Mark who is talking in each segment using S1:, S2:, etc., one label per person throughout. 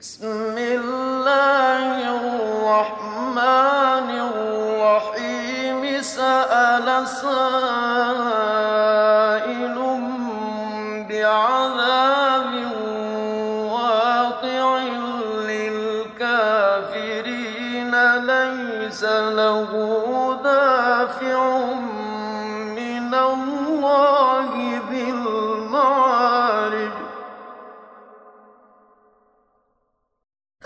S1: بسم الله الرحمن الرحيم. سأل سائل بعذاب واقع للكافرين ليس له دافع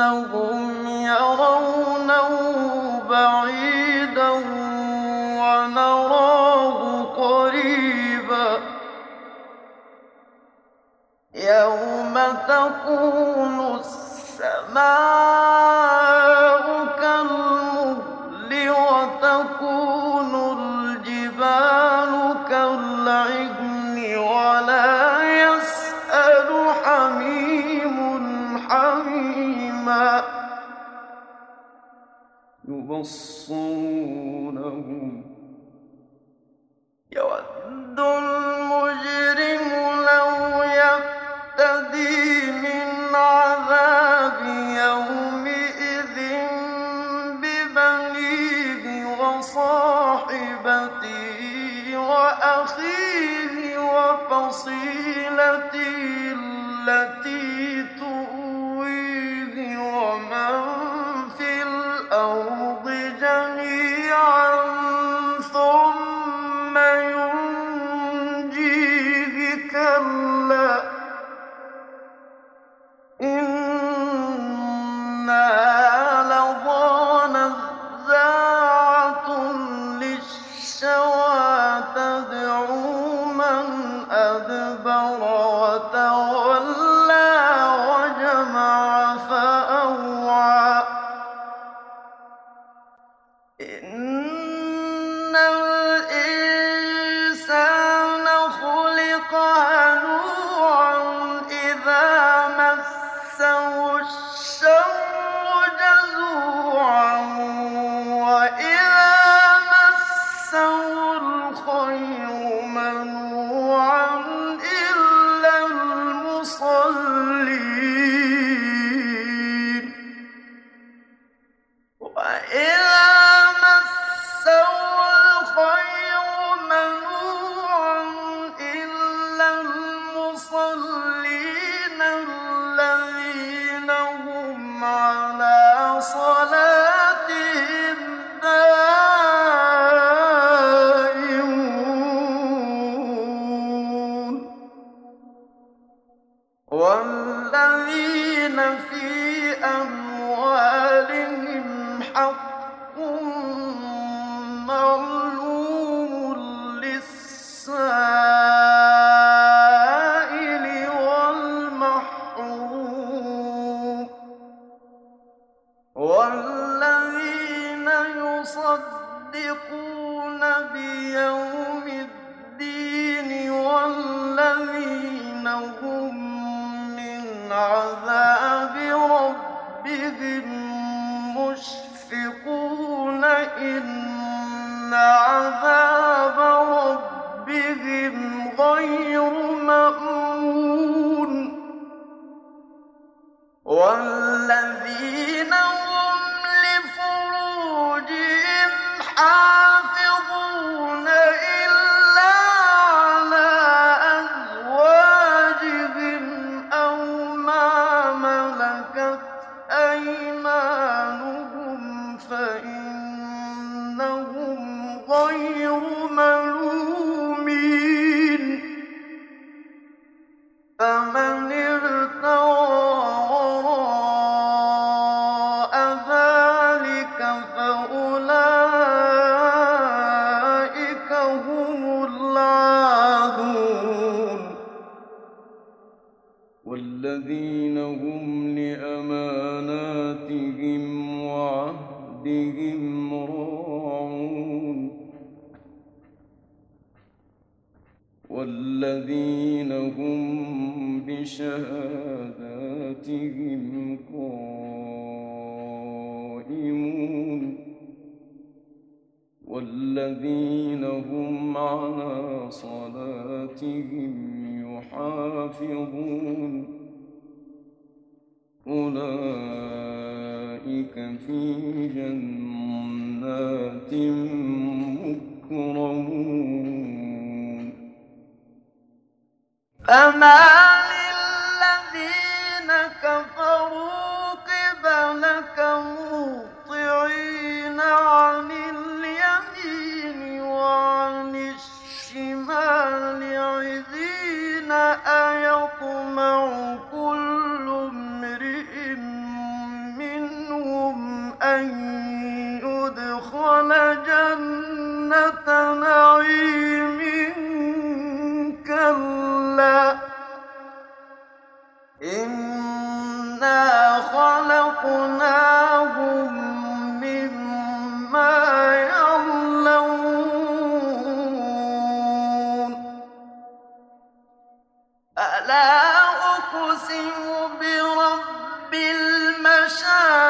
S1: إنهم يرونه بعيدا ونراه قريبا. يوم تكون السماء يبصرونهم. يود is المصدقون بيوم الدين والذين هم من عذاب ربهم مشفقون إن عذاب ربهم غير مأمون والذين أيمان
S2: وأماناتهم وعهدهم راعون. والذين هم بشهاداتهم قائمون. والذين هم على صلاتهم يحافظون. أولئك في جنات مكرمون.
S1: فما شَاءَ